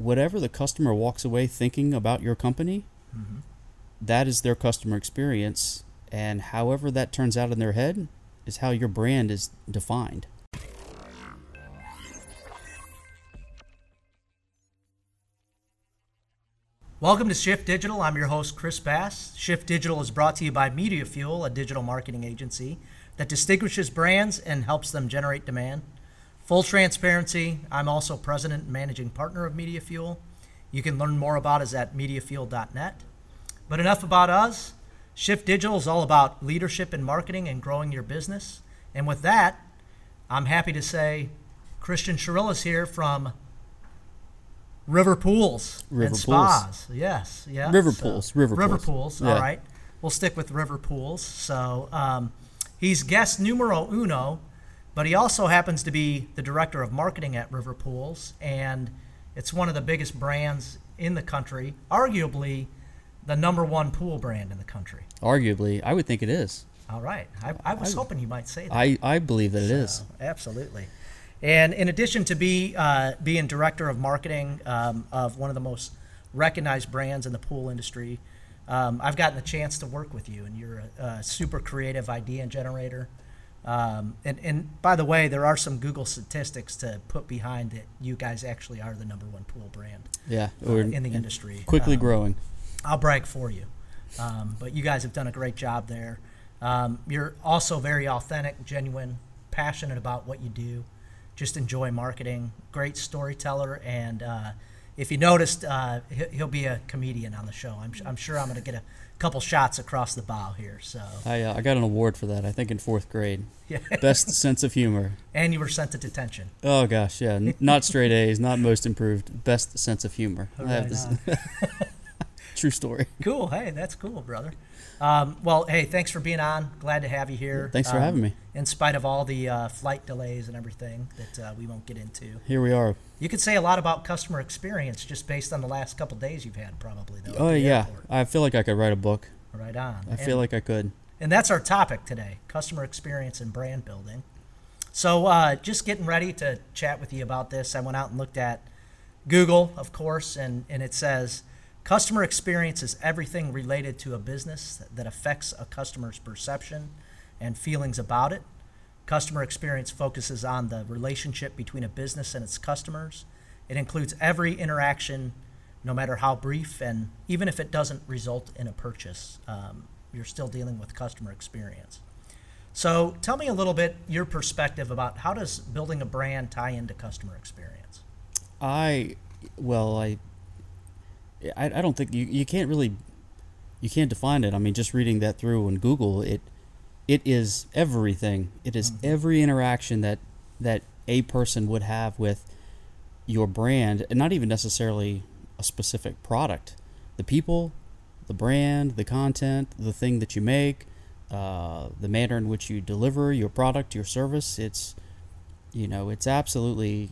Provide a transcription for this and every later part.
whatever the customer walks away thinking about your company, mm-hmm. that is their customer experience. And however that turns out in their head is how your brand is defined. Welcome to Shift Digital. I'm your host, Chris Bass. Shift Digital is brought to you by Media Fuel, a digital marketing agency that distinguishes brands and helps them generate demand. Full transparency, I'm also president and managing partner of Media Fuel. You can learn more about us at mediafuel.net. But enough about us. Shift Digital is all about leadership in marketing and growing your business. And with that, I'm happy to say Christian Shirilla's here from River Pools River and Pools. Spas. Yes, yeah. River Pools, River River Pools. Pools. Yeah. All right, we'll stick with River Pools. So um, he's guest numero uno, but he also happens to be the director of marketing at River Pools, and it's one of the biggest brands in the country, arguably the number one pool brand in the country. Arguably, I would think it is. All right, I, I was I- hoping you might say that. I, I believe that it is. So, absolutely. And in addition to be uh, being director of marketing um, of one of the most recognized brands in the pool industry, um, I've gotten the chance to work with you, and you're a, a super creative idea generator. Um, and, and by the way, there are some Google statistics to put behind that you guys actually are the number one pool brand Yeah, uh, in the industry. quickly Um, growing. I'll brag for you. Um, but you guys have done a great job there. Um, you're also very authentic, genuine, passionate about what you do. Just enjoy marketing. Great storyteller, and uh, if you noticed, uh, he- he'll be a comedian on the show. I'm, I'm sure I'm going to get a couple shots across the bow here. So, I, uh, I got an award for that, I think, in fourth grade. yeah. Best sense of humor. and you were sent to detention. Oh, gosh, yeah. N- not straight A's, not most improved. Best sense of humor. I have Right. true story. Cool. Hey, that's cool, brother. Um, well, hey, thanks for being on. Glad to have you here. Thanks for Um, having me. In spite of all the uh, flight delays and everything that uh, we won't get into. Here we are. You could say a lot about customer experience just based on the last couple days you've had, probably. Though, Oh, yeah. airport. I feel like I could write a book. Right on. I feel like I could. And that's our topic today customer experience and brand building. So, uh, just getting ready to chat with you about this, I went out and looked at Google, of course, and, and it says customer experience is everything related to a business that affects a customer's perception and feelings about it. Customer experience focuses on the relationship between a business and its customers. It includes every interaction, no matter how brief, and even if it doesn't result in a purchase, um, you're still dealing with customer experience. So, tell me a little bit your perspective about how does building a brand tie into customer experience? I, well, I, I, I don't think you, you can't really, you can't define it. I mean, just reading that through on Google, it, it is everything. It is every interaction that that a person would have with your brand, and not even necessarily a specific product. The people, the brand, the content, the thing that you make, uh, the manner in which you deliver your product, your service. It's, you know, it's absolutely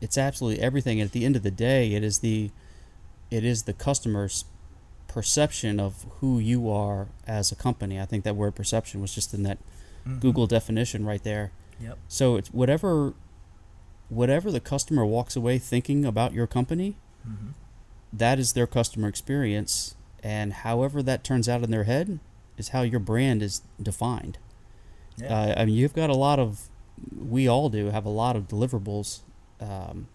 it's absolutely everything. At the end of the day, it is the it is the customer's perception of who you are as a company. I think that word perception was just in that Google definition right there. Yep. So it's whatever whatever the customer walks away thinking about your company, that is their customer experience, and however that turns out in their head is how your brand is defined. Yeah. Uh, I mean, you've got a lot of, we all do have a lot of deliverables um,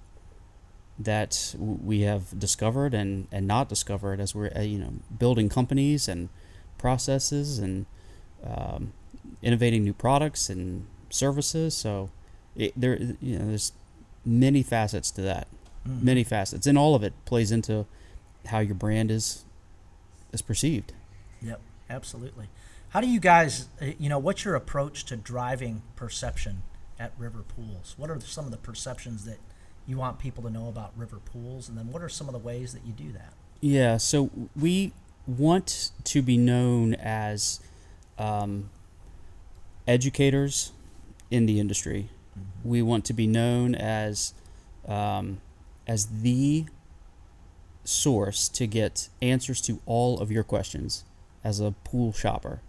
that we have discovered and, and not discovered as we're uh, you know building companies and processes and um, innovating new products and services. So it, there you know there's many facets to that, Mhm. many facets, and all of it plays into how your brand is is perceived. Yep, absolutely. How do you guys, uh, you know, what's your approach to driving perception at River Pools? What are some of the perceptions that you want people to know about River Pools? And then what are some of the ways that you do that? Yeah, so we want to be known as um, educators in the industry. We want to be known as um, as the source to get answers to all of your questions as a pool shopper.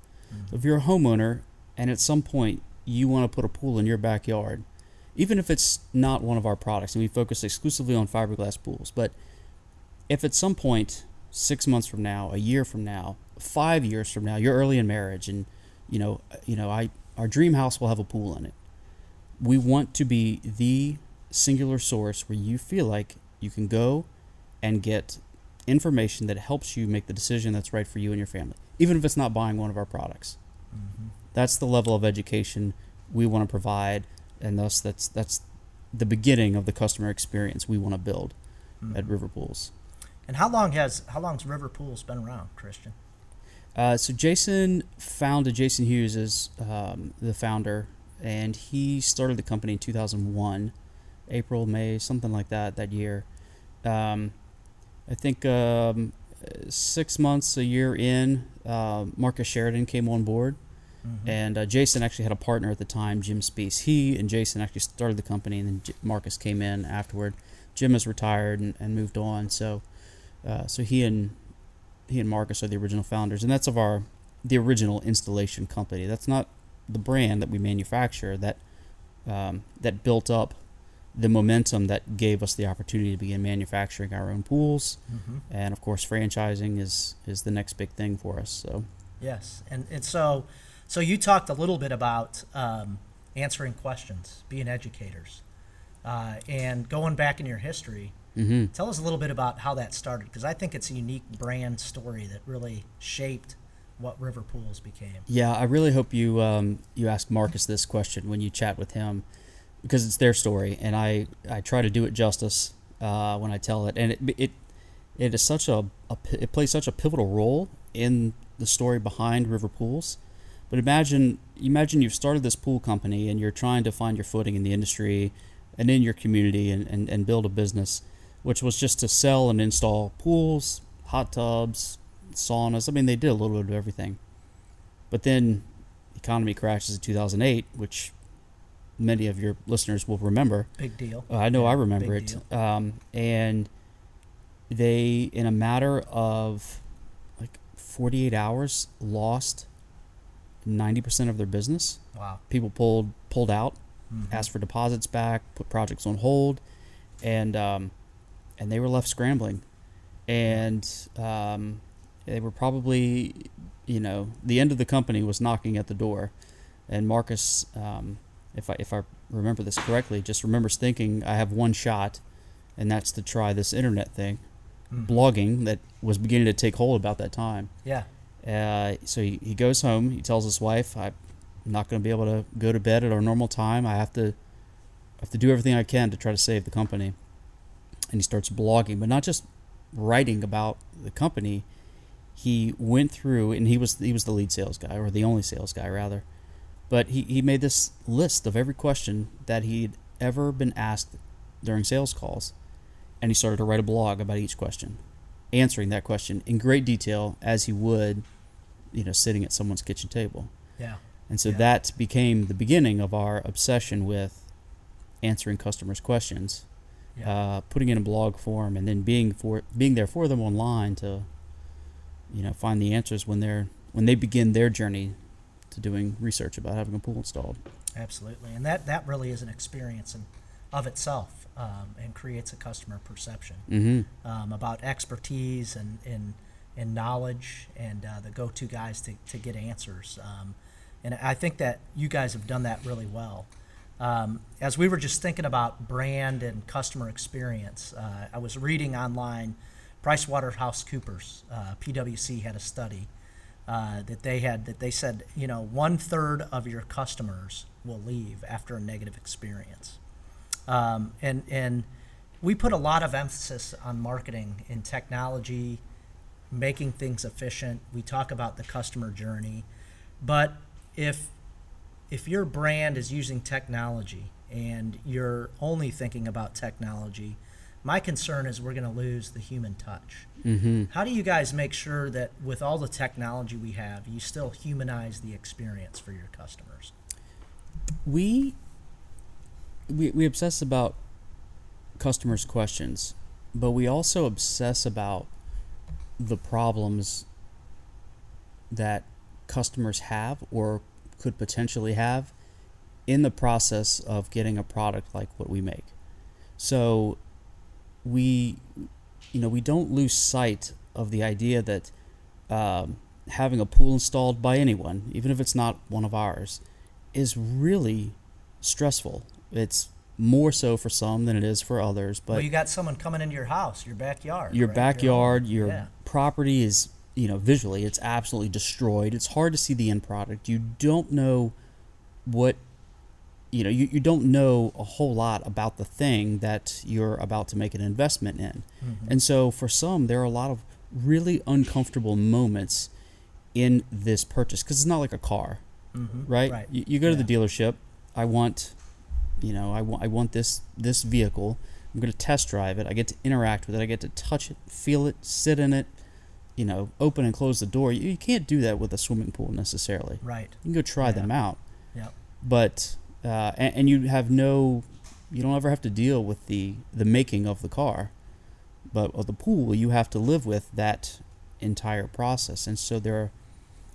If you're a homeowner and at some point you want to put a pool in your backyard even if it's not one of our products, and we focus exclusively on fiberglass pools. But if at some point, six months from now, a year from now, five years from now, you're early in marriage, and you know, you know, I our dream house will have a pool in it. We want to be the singular source where you feel like you can go and get information that helps you make the decision that's right for you and your family, even if it's not buying one of our products. Mm-hmm. That's the level of education we want to provide, and thus that's that's the beginning of the customer experience we want to build at River Pools. And how long has how long's River Pools been around, Christian? Uh, so Jason founded Jason Hughes as um, the founder, and he started the company in 2001, April, May, something like that that year. Um, I think um, six months, a year in, uh, Marcus Sheridan came on board, Mm-hmm. and uh, Jason actually had a partner at the time, Jim Spees. He and Jason actually started the company, and then J- Marcus came in afterward. Jim has retired and, and moved on, so uh, so he and he and Marcus are the original founders, and that's of our the original installation company. That's not the brand that we manufacture that um, that built up the momentum that gave us the opportunity to begin manufacturing our own pools, Mm-hmm. and of course, franchising is is the next big thing for us. So Yes, and and so so you talked a little bit about um, answering questions, being educators, uh, and going back in your history. hmm Tell us a little bit about how that started, because I think it's a unique brand story that really shaped what River Pools became. yeah, I really hope you um, you ask Marcus this question when you chat with him, because it's their story, and I I try to do it justice uh, when I tell it, and it it it is such a, a it plays such a pivotal role in the story behind River Pools. But imagine imagine you've started this pool company and you're trying to find your footing in the industry and in your community and, and, and build a business, which was just to sell and install pools, hot tubs, saunas. I mean, they did a little bit of everything. But then the economy crashes in 2008, which many of your listeners will remember. Big deal. Uh, I know I remember big it. Um, and they, in a matter of like 48 hours, lost 90% of their business. Wow. People pulled pulled out, Mhm. asked for deposits back, put projects on hold, and um, and they were left scrambling. And um, they were probably, you know, the end of the company was knocking at the door. And Marcus, um, if I if I remember this correctly, just remembers thinking, "I have one shot, and that's to try this internet thing, Mhm. blogging that was beginning to take hold about that time." Yeah. Uh, so he, he goes home. He tells his wife, "I'm not going to be able to go to bed at our normal time. I have to have to do everything I can to try to save the company." And he starts blogging, but not just writing about the company. He went through, and he was he was the lead sales guy, or the only sales guy rather. But he, he made this list of every question that he'd ever been asked during sales calls, and he started to write a blog about each question answering that question in great detail as he would, you know, sitting at someone's kitchen table. Yeah. And so Yeah. that became the beginning of our obsession with answering customers' questions, Yeah. uh, putting in a blog form, and then being for being there for them online to, you know, find the answers when they're when they begin their journey to doing research about having a pool installed. Absolutely, and that that really is an experience in of itself, um, and creates a customer perception Mm-hmm. um, about expertise and and, and knowledge and uh, the go-to guys to, to get answers. Um, and I think that you guys have done that really well. Um, as we were just thinking about brand and customer experience, uh, I was reading online, PricewaterhouseCoopers, uh, PwC had a study uh, that they had that they said you know one third of your customers will leave after a negative experience, um, and and we put a lot of emphasis on marketing and technology, making things efficient. We talk about the customer journey, but if if your brand is using technology and you're only thinking about technology, my concern is we're going to lose the human touch. Mm-hmm. How do you guys make sure that with all the technology we have, you still humanize the experience for your customers? we we we obsess about customers' questions, but we also obsess about the problems that customers have or could potentially have in the process of getting a product like what we make. So we, you know, we don't lose sight of the idea that um, having a pool installed by anyone, even if it's not one of ours, is really stressful. It's more so for some than it is for others, but well, you got someone coming into your house, your backyard. your right? backyard, your Yeah. property is, you know, visually, it's absolutely destroyed. It's hard to see the end product. You don't know what, you know, you, you don't know a whole lot about the thing that you're about to make an investment in. Mhm. And so for some, there are a lot of really uncomfortable moments in this purchase because it's not like a car, Mhm. right? Right. You, you go to Yeah. the dealership. I want, you know, I want I want this this vehicle. I'm going to test drive it. I get to interact with it. I get to touch it, feel it, sit in it. You know, open and close the door. You, you can't do that with a swimming pool necessarily. Right. You can go try Yeah. them out, Yep. but uh, and, and you have no, you don't ever have to deal with the the making of the car, but with the pool you have to live with that entire process, and so there are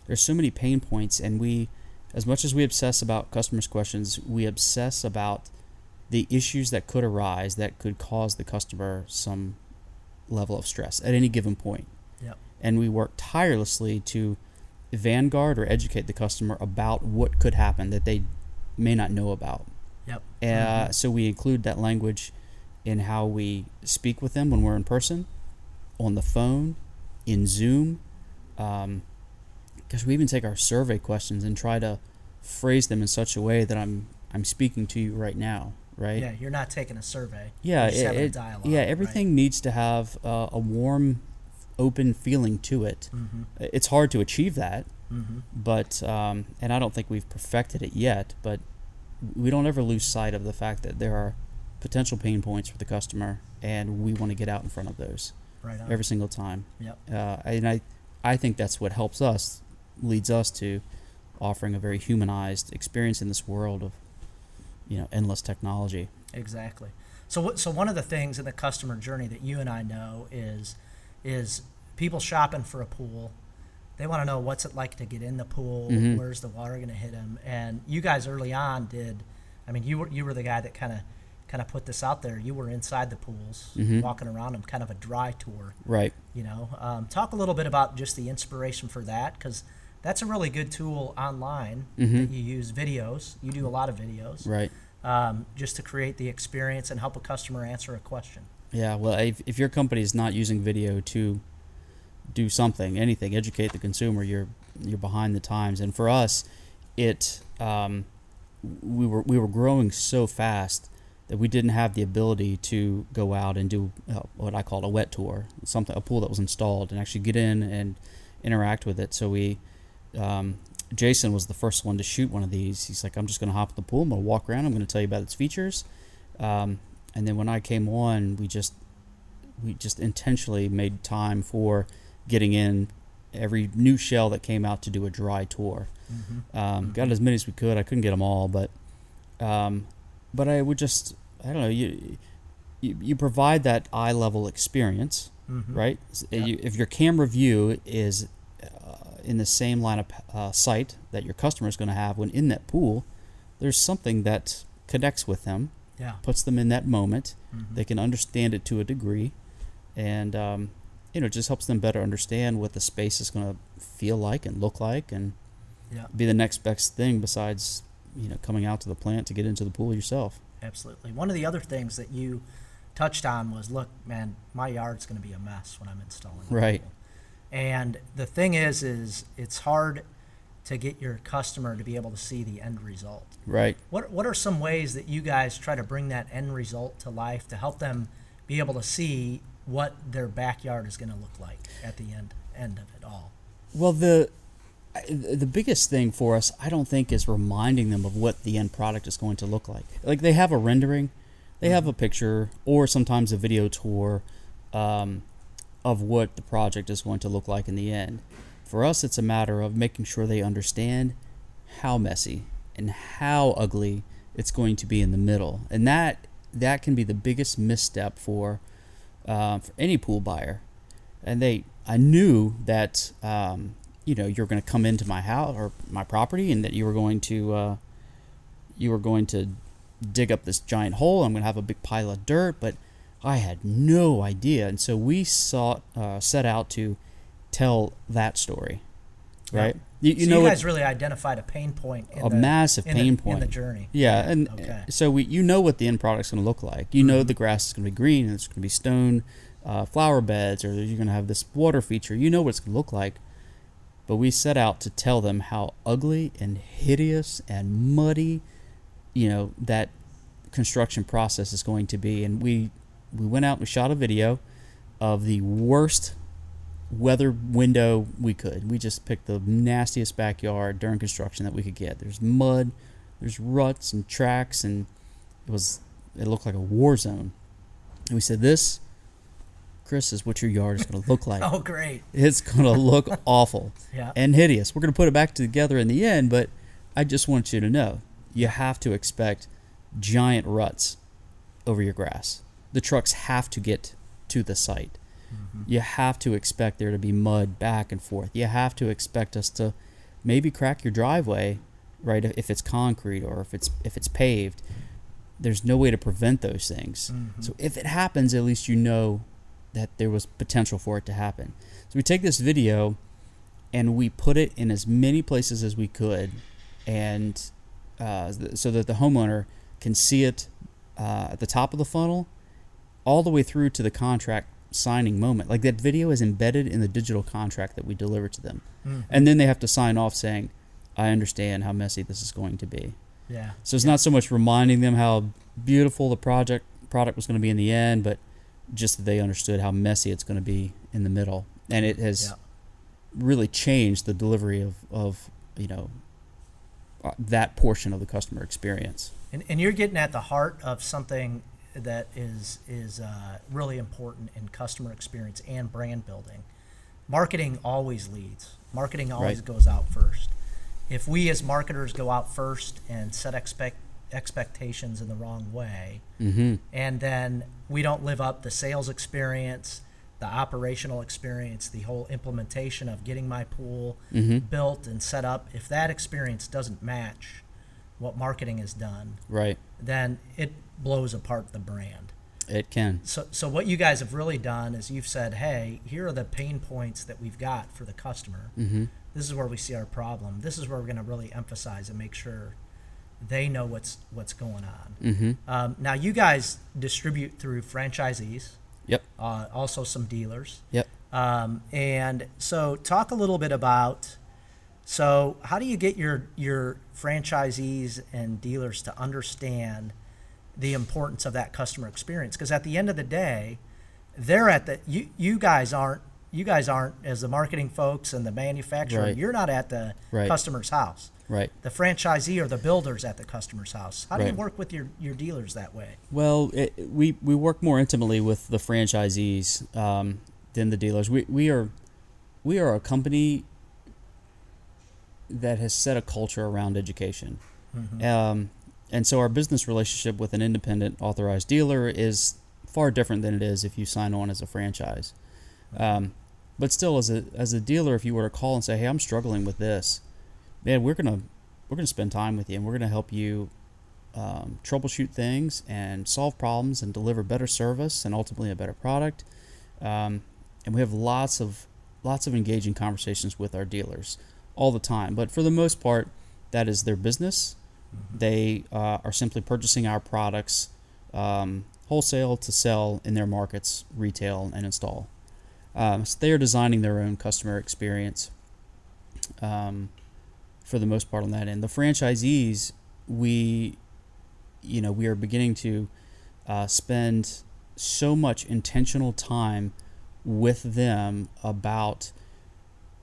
there's so many pain points, and we, as much as we obsess about customers' questions, we obsess about the issues that could arise that could cause the customer some level of stress at any given point Yep. and we work tirelessly to vanguard or educate the customer about what could happen that they may not know about. Yep. Uh, Mhm. So we include that language in how we speak with them when we're in person, on the phone, in Zoom. Um, because we even take our survey questions and try to phrase them in such a way that I'm I'm speaking to you right now, right? Yeah, you're not taking a survey. Yeah, it- it- dialogue. yeah. right? Everything needs to have uh, a warm, open feeling to it. Mhm. It's hard to achieve that, Mhm. but um, and I don't think we've perfected it yet. But we don't ever lose sight of the fact that there are potential pain points for the customer, and we want to get out in front of those Right every single time. Yep. Uh, and I, I think that's what helps us, leads us to offering a very humanized experience in this world of, you know, endless technology. Exactly. So, so one of the things in the customer journey that you and I know is, is people shopping for a pool. They want to know what's it like to get in the pool. Mhm. Where's the water going to hit them? And you guys early on did. I mean, you were you were the guy that kind of kind of put this out there. You were inside the pools, Mhm. walking around them, kind of a dry tour. Right. You know, um, talk a little bit about just the inspiration for that because that's a really good tool online Mhm. that you use videos. You do a lot of videos Right. um, just to create the experience and help a customer answer a question. Yeah, well, if, if your company is not using video to do something, anything, educate the consumer, you're you're behind the times. And for us, it um, we were we were growing so fast that we didn't have the ability to go out and do uh, what I called a wet tour, something a pool that was installed, and actually get in and interact with it. So we. Um, Jason was the first one to shoot one of these. He's like, I'm just going to hop in the pool. I'm going to walk around. I'm going to tell you about its features. Um, and then when I came on, we just we just intentionally made time for getting in every new shell that came out to do a dry tour. Um, Got as many as we could. I couldn't get them all, but um, but I would just I don't know you you, you provide that eye level experience, Mhm. right? Yeah. You, if your camera view is in the same line of uh, sight that your customer is going to have when in that pool, there's something that connects with them, Yeah. puts them in that moment. Mhm. They can understand it to a degree, and um, you know, it just helps them better understand what the space is going to feel like and look like, and Yeah. be the next best thing besides you know coming out to the plant to get into the pool yourself. Absolutely. One of the other things that you touched on was, look, man, my yard's going to be a mess when I'm installing. Right. pool. And the thing is, is it's hard to get your customer to be able to see the end result. Right. What What are some ways that you guys try to bring that end result to life to help them be able to see what their backyard is going to look like at the end end of it all? Well, the the biggest thing for us, I don't think, is reminding them of what the end product is going to look like. Like they have a rendering, they have a picture, or sometimes a video tour um, of what the project is going to look like in the end. For us, it's a matter of making sure they understand how messy and how ugly it's going to be in the middle, and that that can be the biggest misstep for uh, for any pool buyer. And they, I knew that um, you know you're going to come into my house or my property, and that you were going to uh, you were going to dig up this giant hole. I'm going to have a big pile of dirt, but I had no idea. And so we sought, uh, set out to tell that story, Yeah. right? You, you so know you guys really identified a pain point. In a the, massive in the- pain in point the journey. Yeah, and Okay. Mm-hmm. so we, you know what the end product's going to look like. You know the grass is going to be green, and it's going to be stone uh, flower beds, or you're going to have this water feature. You know what it's going to look like. But we set out to tell them how ugly and hideous and muddy, you know, that construction process is going to be. And we we went out and we shot a video of the worst weather window we could. We just picked the nastiest backyard during construction that we could get. There's mud, there's ruts and tracks, and it was it looked like a war zone. And we said, "This, Chris, is what your yard is going to look like. Oh, great. It's going to look awful Yeah. and hideous. We're going to put it back together in the end, but I just want you to know you have to expect giant ruts over your grass. The trucks have to get to the site. You have to expect there to be mud back and forth. You have to expect us to maybe crack your driveway, right? If it's concrete or if it's if it's paved. There's no way to prevent those things. So if it happens, at least you know that there was potential for it to happen. So we take this video and we put it in as many places as we could, and uh, so that the homeowner can see it uh, at the top of the funnel, all the way through to the contract signing moment. Like that video is embedded in the digital contract that we deliver to them, Mhm. and then they have to sign off saying, "I understand how messy this is going to be." Yeah. So it's not so much reminding them how beautiful the project product was going to be in the end, but just that they understood how messy it's going to be in the middle, and it has Yeah. really changed the delivery of of you know uh, that portion of the customer experience. And, and you're getting at the heart of something that is is uh, really important in customer experience and brand building. Marketing always leads. Marketing always Right. goes out first. If we as marketers go out first and set expect expectations in the wrong way, Mm-hmm. and then we don't live up the sales experience, the operational experience, the whole implementation of getting my pool Mm-hmm. built and set up, if that experience doesn't match what marketing has done, Right. then it blows apart the brand. It can. So, so what you guys have really done is you've said, hey, here are the pain points that we've got for the customer. Mm-hmm. This is where we see our problem. This is where we're going to really emphasize and make sure they know what's what's going on. Mm-hmm. Um, now, you guys distribute through franchisees, Yep. uh, also some dealers. Yep. Um, and so, talk a little bit about. So, how do you get your your franchisees and dealers to understand the importance of that customer experience? Because at the end of the day, they're at the you you guys aren't you guys aren't as the marketing folks and the manufacturer. Right. You're not at the Right. customer's house. Right. The franchisee or the builders at the customer's house. How do you work with your, your dealers that way? Well, it, we we work more intimately with the franchisees um, than the dealers. We we are we are a company that has set a culture around education, um, and so our business relationship with an independent authorized dealer is far different than it is if you sign on as a franchise. Um, but still, as a as a dealer, if you were to call and say, "Hey, I'm struggling with this," man, we're gonna we're gonna spend time with you and we're gonna help you um, troubleshoot things and solve problems and deliver better service and ultimately a better product. Um, and we have lots of lots of engaging conversations with our dealers all the time. But for the most part, that is their business. They uh, are simply purchasing our products um, wholesale to sell in their markets, retail, and install. Um, so they are designing their own customer experience um, for the most part on that end. The franchisees, we, you know, we are beginning to uh, spend so much intentional time with them about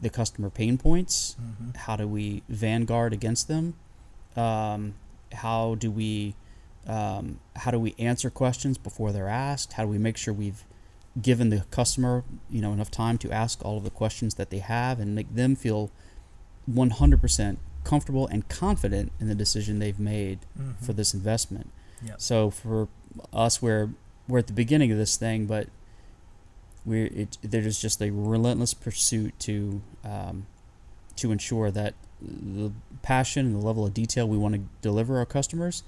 the customer pain points. How do we vanguard against them? Um, how do we um, how do we answer questions before they're asked? How do we make sure we've given the customer you know enough time to ask all of the questions that they have and make them feel 100% comfortable and confident in the decision they've made for this investment. Yep. So for us, we're we're at the beginning of this thing, but we're it, there's just a relentless pursuit to um, to ensure that the passion and the level of detail we want to deliver our customers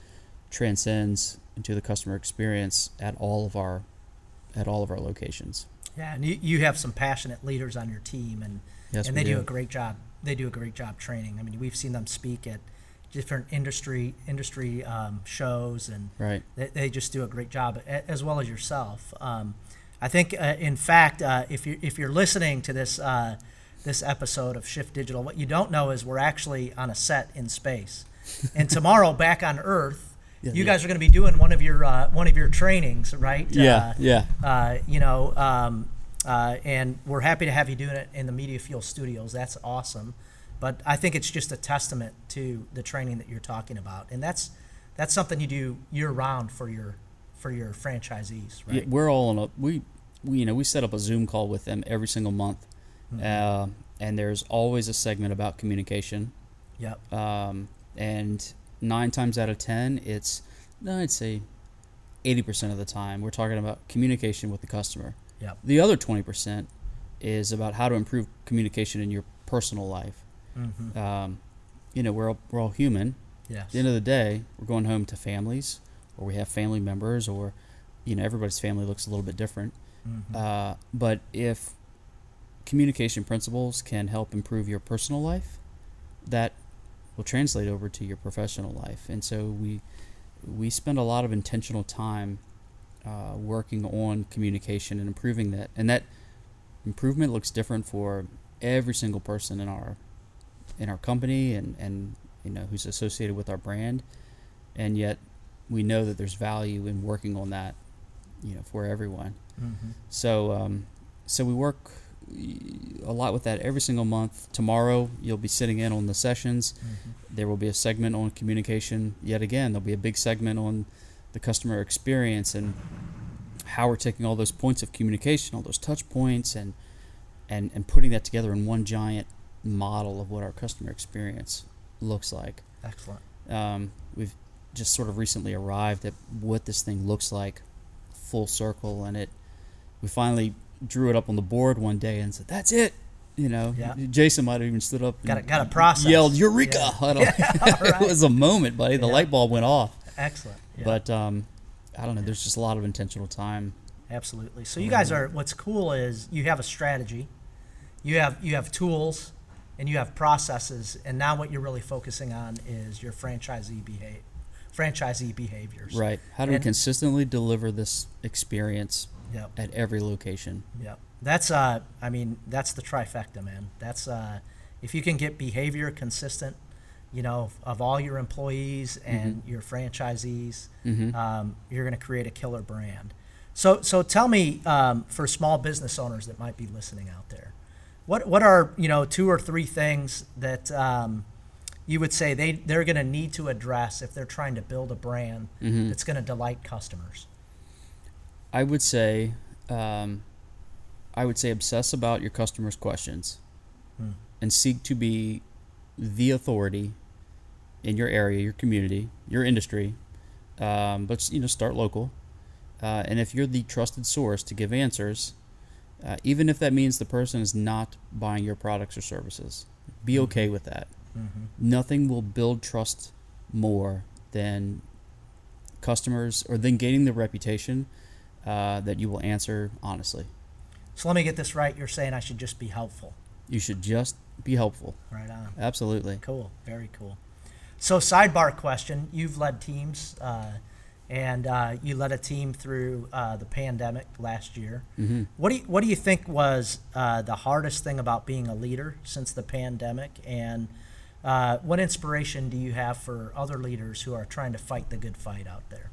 transcends into the customer experience at all of our at all of our locations. Yeah, and you, you have some passionate leaders on your team, and Yes, and they do. do. a great job. They do a great job training. I mean, we've seen them speak at different industry industry um, shows, and Right. they, they just do a great job, as well as yourself. Um, I think, uh, in fact, uh, if you if you're listening to this uh, this episode of Shift Digital, what you don't know is we're actually on a set in space, and tomorrow back on Earth. Yeah, you yeah. guys are going to be doing one of your uh, one of your trainings, right? Yeah, Uh, yeah. uh, you know, um, uh, and we're happy to have you doing it in the Media Fuel Studios. That's awesome. But I think it's just a testament to the training that you're talking about, and that's that's something you do year round for your for your franchisees, Yeah, right? we're all on a we, we you know we set up a Zoom call with them every single month, Mm-hmm. uh, and there's always a segment about communication. Yep. Um, and nine times out of ten, it's no, I'd say eighty percent of the time we're talking about communication with the customer. Yep. The other twenty percent is about how to improve communication in your personal life. Mm-hmm. Um, you know, we're all, we're all human. Yes. At the end of the day, we're going home to families, or we have family members, or you know, everybody's family looks a little bit different. Mhm. Uh, but if communication principles can help improve your personal life, that will translate over to your professional life. And so we we spend a lot of intentional time uh, working on communication and improving that. And that improvement looks different for every single person in our in our company and and you know who's associated with our brand. And yet we know that there's value in working on that, you know, for everyone. Mhm. So, um, so we work a lot with that every single month. Tomorrow, you'll be sitting in on the sessions. Mhm. There will be a segment on communication. Yet again, there'll be a big segment on the customer experience and how we're taking all those points of communication, all those touch points, and and and putting that together in one giant model of what our customer experience looks like. Excellent. Um, we've just sort of recently arrived at what this thing looks like full circle and it we finally drew it up on the board one day and said that's it you know Yeah. jason might have even stood up Got a, and got a process. yelled eureka Yeah. I don't, right. it was a moment buddy the Yeah. light bulb went off Excellent. Yeah. but um, i don't know there's just a lot of intentional time Absolutely. So you guys are what's cool is you have a strategy, you have you have tools, and you have processes, and now what you're really focusing on is your franchisee behave, franchisee behaviors. right how do we consistently deliver this experience Yep. at every location Yep. That's uh I mean, that's the trifecta, man. That's uh if you can get behavior consistent, you know, of all your employees and your franchisees, Mhm. um, you're going to create a killer brand. So, so tell me, um, for small business owners that might be listening out there, what what are you know two or three things that um, you would say they they're going to need to address if they're trying to build a brand Mhm. that's going to delight customers? I would say, um, I would say obsess about your customers' questions, Hmm. and seek to be the authority in your area, your community, your industry. Um, but you know, start local, uh, and if you're the trusted source to give answers, uh, even if that means the person is not buying your products or services, be okay with that. Mm-hmm. Nothing will build trust more than customers or than gaining the reputation uh, that you will answer honestly. So let me get this right. You're saying I should just be helpful. You should just be helpful. Right on. Absolutely. Cool. Very cool. So, sidebar question: You've led teams, uh, and uh, you led a team through uh, the pandemic last year. hmm What do you, What do you think was uh, the hardest thing about being a leader since the pandemic? And uh, what inspiration do you have for other leaders who are trying to fight the good fight out there?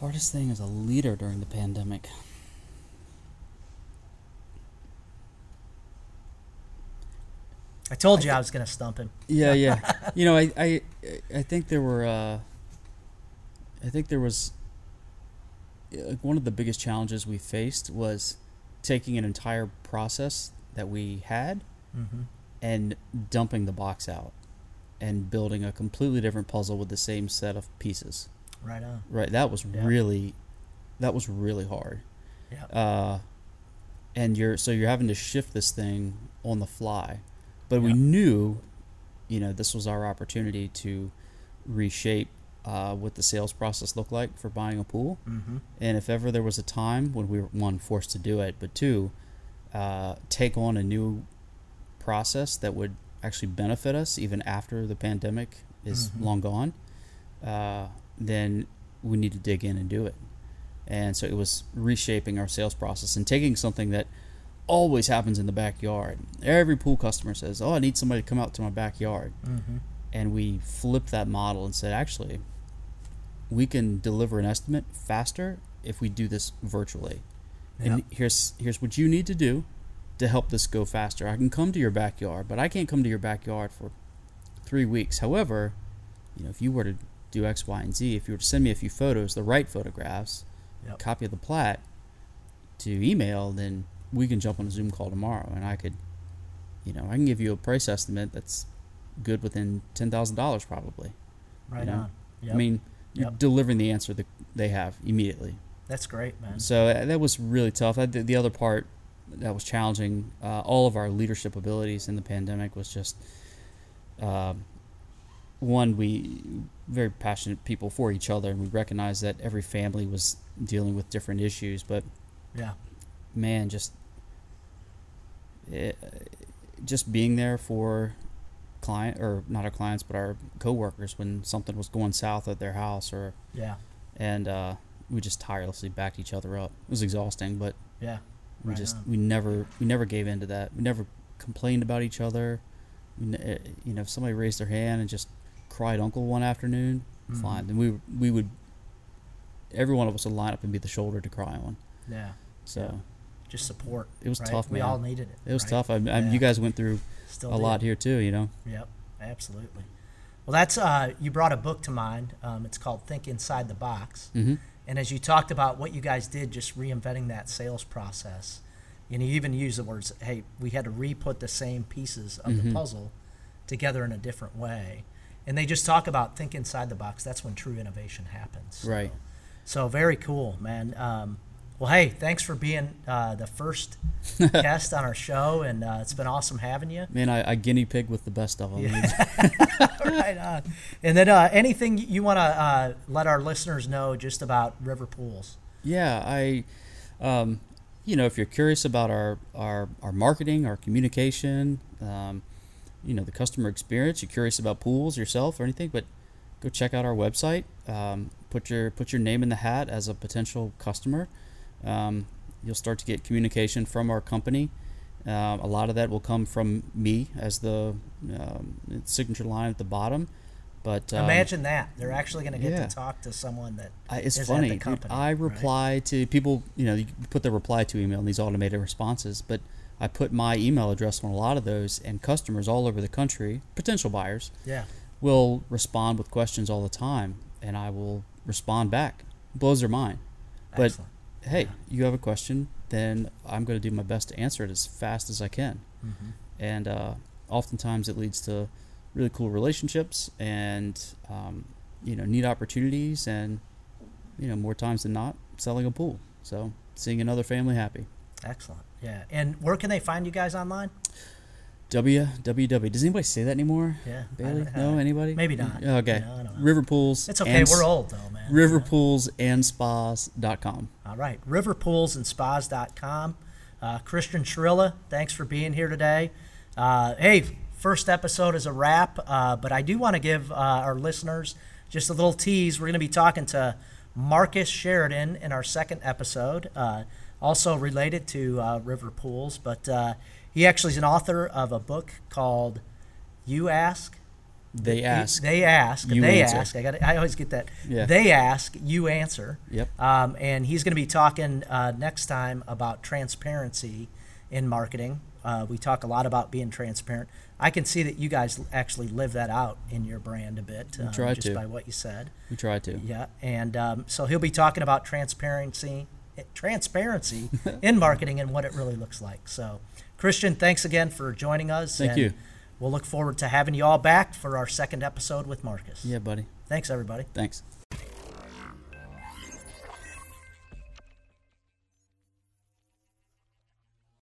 Hardest thing as a leader during the pandemic. I told you I was going to stump him. Yeah, yeah. you know, I, I, I think there were, uh, I think there was, uh, one of the biggest challenges we faced was taking an entire process that we had Mm-hmm. And dumping the box out and building a completely different puzzle with the same set of pieces. Right on. Right. That was Yeah. really, that was really hard. Yeah. Uh, and you're so you're having to shift this thing on the fly But we knew, you know, this was our opportunity to reshape uh, what the sales process looked like for buying a pool. Mm-hmm. And if ever there was a time when we were one forced to do it, but two, uh, take on a new process that would actually benefit us even after the pandemic is Mhm. long gone, uh, then we need to dig in and do it. And so it was reshaping our sales process and taking something that always happens in the backyard. Every pool customer says, "Oh, I need somebody to come out to my backyard." Mm-hmm. and we flipped that model and said actually we can deliver an estimate faster if we do this virtually and here's here's what you need to do to help this go faster i can come to your backyard but i can't come to your backyard for three weeks however you know if you were to do x y and z if you were to send me a few photos the right photographs Yep. copy of the plat to email then we can jump on a zoom call tomorrow and i could you know i can give you a price estimate that's good within ten thousand dollars probably. Right know? on. Yep. I mean, you're Yep. delivering the answer that they have immediately. that's great, man. So uh, that was really tough. The other part that was challenging, uh, all of our leadership abilities in the pandemic was just um one we very passionate people for each other, and we recognized that every family was dealing with different issues. But Yeah. man, just it, just being there for client or not our clients, but our coworkers when something was going south at their house, or Yeah. and uh, we just tirelessly backed each other up. It was exhausting, but Yeah. We Right just on. we never we never gave in to that. We never complained about each other. Ne- eh, you know, if somebody raised their hand and just cried uncle one afternoon, Mhm. fine. Then we we would every one of us would line up and be the shoulder to cry on. Yeah. So Just support. it was right? tough, We man. all needed it. it was right? tough. I, I, Yeah. You guys went through Still a do. lot here too. You know. Yep, absolutely. Well, that's uh, you brought a book to mind. Um, it's called Think Inside the Box. hmm And as you talked about what you guys did, just reinventing that sales process, and you even use the words, "Hey, we had to re-put the same pieces of the Mhm. puzzle together in a different way." And they just talk about think inside the box. That's when true innovation happens. So- Right. So very cool, man. Um, well, hey, thanks for being uh, the first guest on our show, and uh, it's been awesome having you. Man, I, I guinea pig with the best of them. right on. And then uh, anything you want to uh, let our listeners know just about River Pools? Yeah, I, um, you know, if you're curious about our our, our marketing, our communication, um, you know, the customer experience, you're curious about pools yourself or anything, but go check out our website. Um, put your put your name in the hat as a potential customer. Um, you'll start to get communication from our company. Um, a lot of that will come from me as the um, signature line at the bottom. But um, Imagine that they're actually going to get yeah. to talk to someone that I, it's is at the funny. company, I right? reply to people. You know, you put the reply to email in these automated responses, but I put my email address on a lot of those, and customers all over the country, potential buyers, yeah will respond with questions all the time, and I will respond back. Blows their mind. But excellent. Hey, you have a question, then I'm going to do my best to answer it as fast as I can. Mhm. And uh, oftentimes it leads to really cool relationships and um, you know neat opportunities, and you know more times than not selling a pool. So seeing another family happy. Excellent. Yeah. And where can they find you guys online? Www. Does anybody say that anymore? Yeah. Bailey? don't- No, anybody? Maybe not. Okay. You know, I don't know. River pools. It's okay. and We're old though, man. River pools and spas.com. All right. Riverpoolsandspas.com. Uh, Christian Shirilla, thanks for being here today. Uh, hey, first episode is a wrap, uh, but I do want to give uh, our listeners just a little tease. We're going to be talking to Marcus Sheridan in our second episode, uh, also related to uh, River Pools, but uh, he actually is an author of a book called You Ask, They ask. They ask. You they answer. ask. I got. I always get that. Yeah. They ask. You answer. Yep. Um, and he's going to be talking uh, next time about transparency in marketing. Uh, we talk a lot about being transparent. I can see that you guys actually live that out in your brand a bit, um, try just to. by what you said. We try to. Yeah, and um, so he'll be talking about transparency, transparency in marketing and what it really looks like. So, Christian, thanks again for joining us. Thank and you. We'll look forward to having you all back for our second episode with Marcus. Yeah, buddy. Thanks, everybody. Thanks.